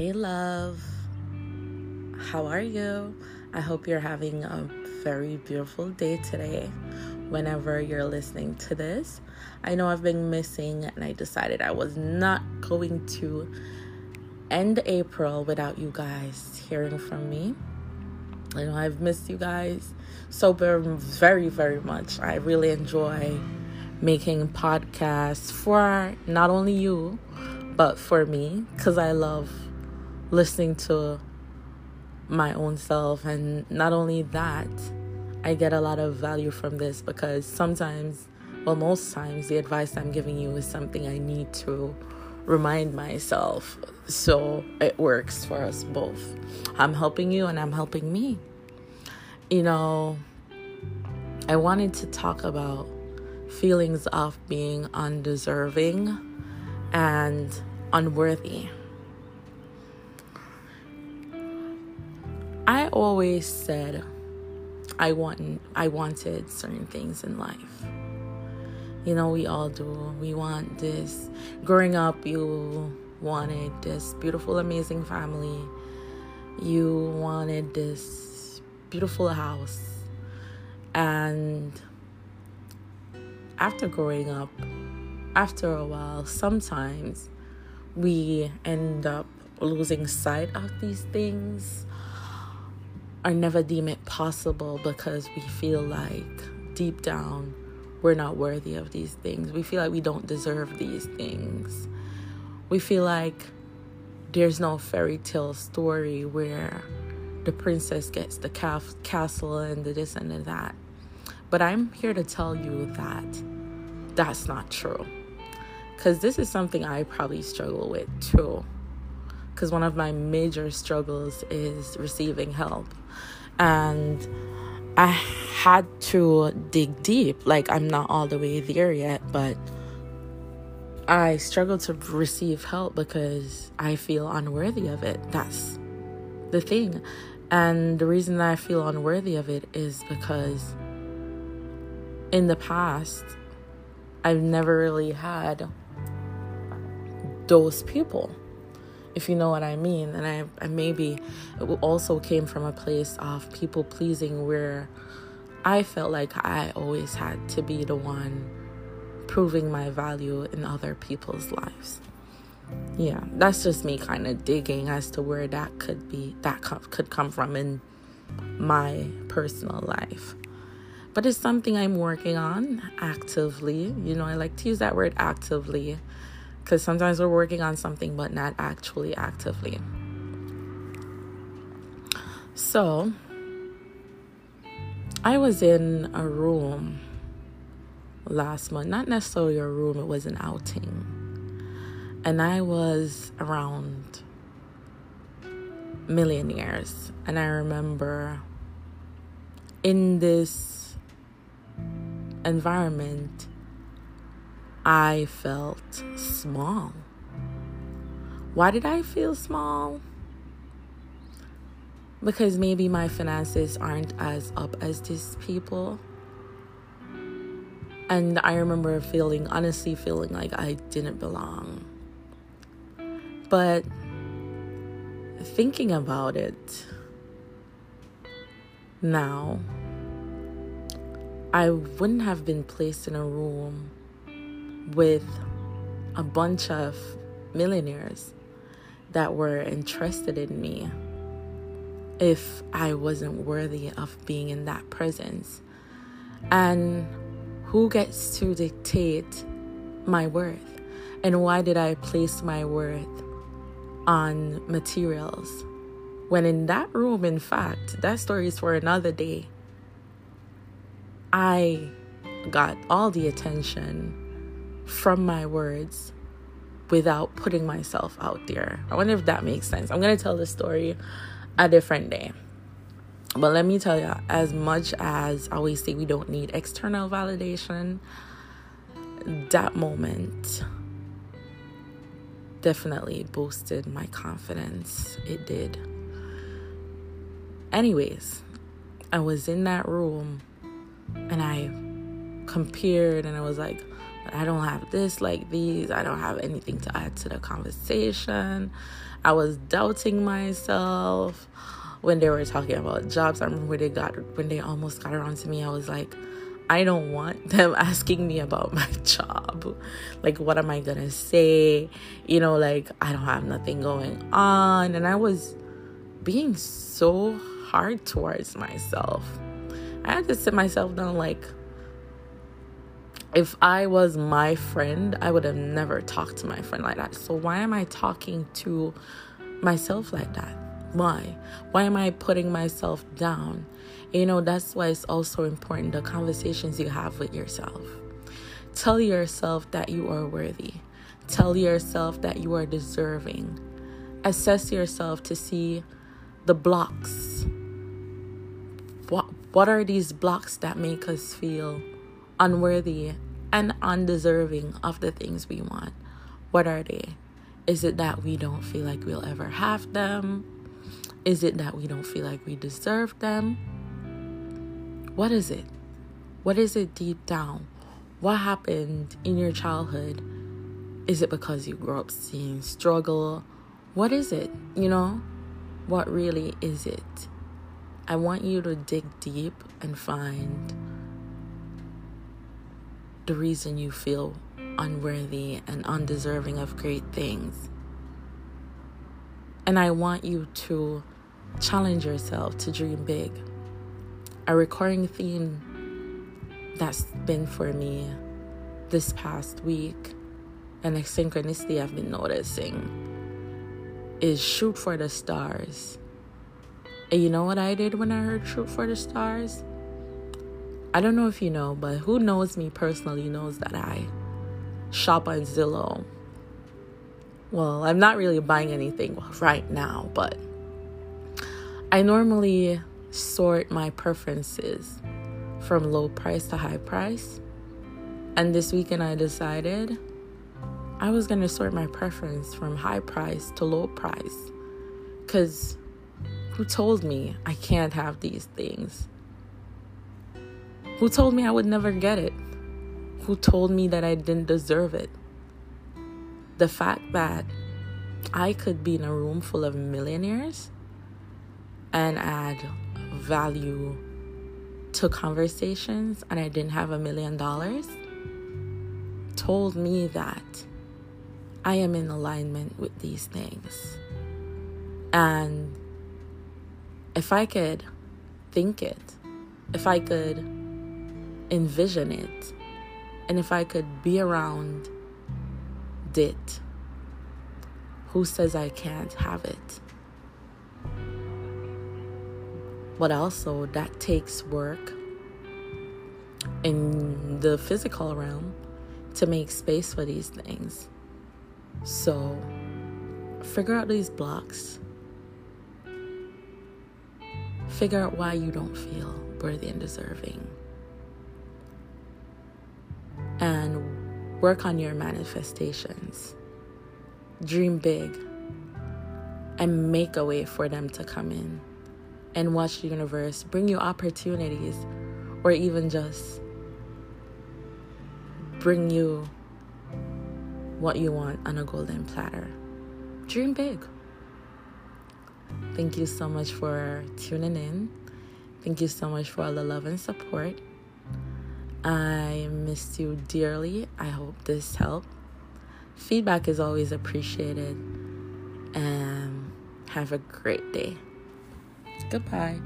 Hey, love. How are you? I hope you're having a very beautiful day today. Whenever you're listening to this, I know I've been missing, and I decided I was not going to end April without you guys hearing from me. I know I've missed you guys so very, very much. I really enjoy making podcasts for not only you, but for me, because I love listening to my own self. And not only that, I get a lot of value from this because sometimes, well, most times, the advice I'm giving you is something I need to remind myself. So it works for us both. I'm helping you and I'm helping me. You know, I wanted to talk about feelings of being undeserving and unworthy. I always said I want I wanted certain things in life. You know, we all do. We want this. Growing up, you wanted this beautiful, amazing family. You wanted this beautiful house. And after growing up, after a while, sometimes we end up losing sight of these things or never deem it possible because we feel like deep down we're not worthy of these things. We feel like we don't deserve these things. We feel like there's no fairy tale story where the princess gets the castle and the this and the that. But I'm here to tell you that that's not true. Because this is something I probably struggle with too. Because one of my major struggles is receiving help. And I had to dig deep. Like, I'm not all the way there yet, but I struggle to receive help because I feel unworthy of it. That's the thing. And the reason that I feel unworthy of it is because in the past, I've never really had those people, if you know what I mean. And I, I maybe it also came from a place of people pleasing where I felt like I always had to be the one proving my value in other people's lives. Yeah, that's just me kind of digging as to where that could be, that could come from in my personal life but it's something I'm working on actively. You know, I like to use that word actively because sometimes we're working on something but not actually actively. So, I was in a room last month, not necessarily a room, it was an outing. And I was around millionaires. And I remember in this environment, I felt small. Why did I feel small? Because maybe my finances aren't as up as these people. And I remember feeling, honestly, feeling like I didn't belong. But thinking about it now, I wouldn't have been placed in a room with a bunch of millionaires that were interested in me if I wasn't worthy of being in that presence. And who gets to dictate my worth? And why did I place my worth on materials? When in that room, in fact, that story is for another day. I got all the attention from my words without putting myself out there. I wonder if that makes sense. I'm going to tell the story a different day. But let me tell you, as much as I always say we don't need external validation, that moment definitely boosted my confidence. It did. Anyways, I was in that room and I compared and I was like, I don't have this like these. I don't have anything to add to the conversation. I was doubting myself when they were talking about jobs. I remember when they got when they almost got around to me, I was like, I don't want them asking me about my job. Like, what am I gonna say? You know, like, I don't have nothing going on. And I was being so hard towards myself. I had to sit myself down, like, if I was my friend, I would have never talked to my friend like that. So, why am I talking to myself like that? Why? Why am I putting myself down? You know, that's why it's also important the conversations you have with yourself. Tell yourself that you are worthy. Tell yourself that you are deserving. Assess yourself to see the blocks. What, what are these blocks that make us feel unworthy and undeserving of the things we want? What are they? Is it that we don't feel like we'll ever have them? Is it that we don't feel like we deserve them? What is it? What is it deep down? What happened in your childhood? Is it because you grew up seeing struggle? What is it? You know, what really is it? I want you to dig deep and find the reason you feel unworthy and undeserving of great things. And I want you to challenge yourself to dream big. A recurring theme that's been for me this past week and a synchronicity I've been noticing is shoot for the stars. And you know what I did when I heard shoot for the stars? I don't know if you know, but who knows me personally knows that I shop on Zillow. Well, I'm not really buying anything right now, but I normally sort my preferences from low price to high price. And this weekend I decided I was going to sort my preference from high price to low price. Because who told me I can't have these things? Who told me I would never get it? Who told me that I didn't deserve it? The fact that I could be in a room full of millionaires and add value to conversations and I didn't have a million dollars told me that I am in alignment with these things. And if I could think it, if I could envision it, and if I could be around it, who says I can't have it? But also, that takes work in the physical realm to make space for these things. So, figure out these blocks. Figure out why you don't feel worthy and deserving. Work on your manifestations. Dream big and make a way for them to come in and watch the universe bring you opportunities or even just bring you what you want on a golden platter. Dream big. Thank you so much for tuning in. Thank you so much for all the love and support. I miss you dearly. I hope this helped. Feedback is always appreciated. And have a great day. Goodbye.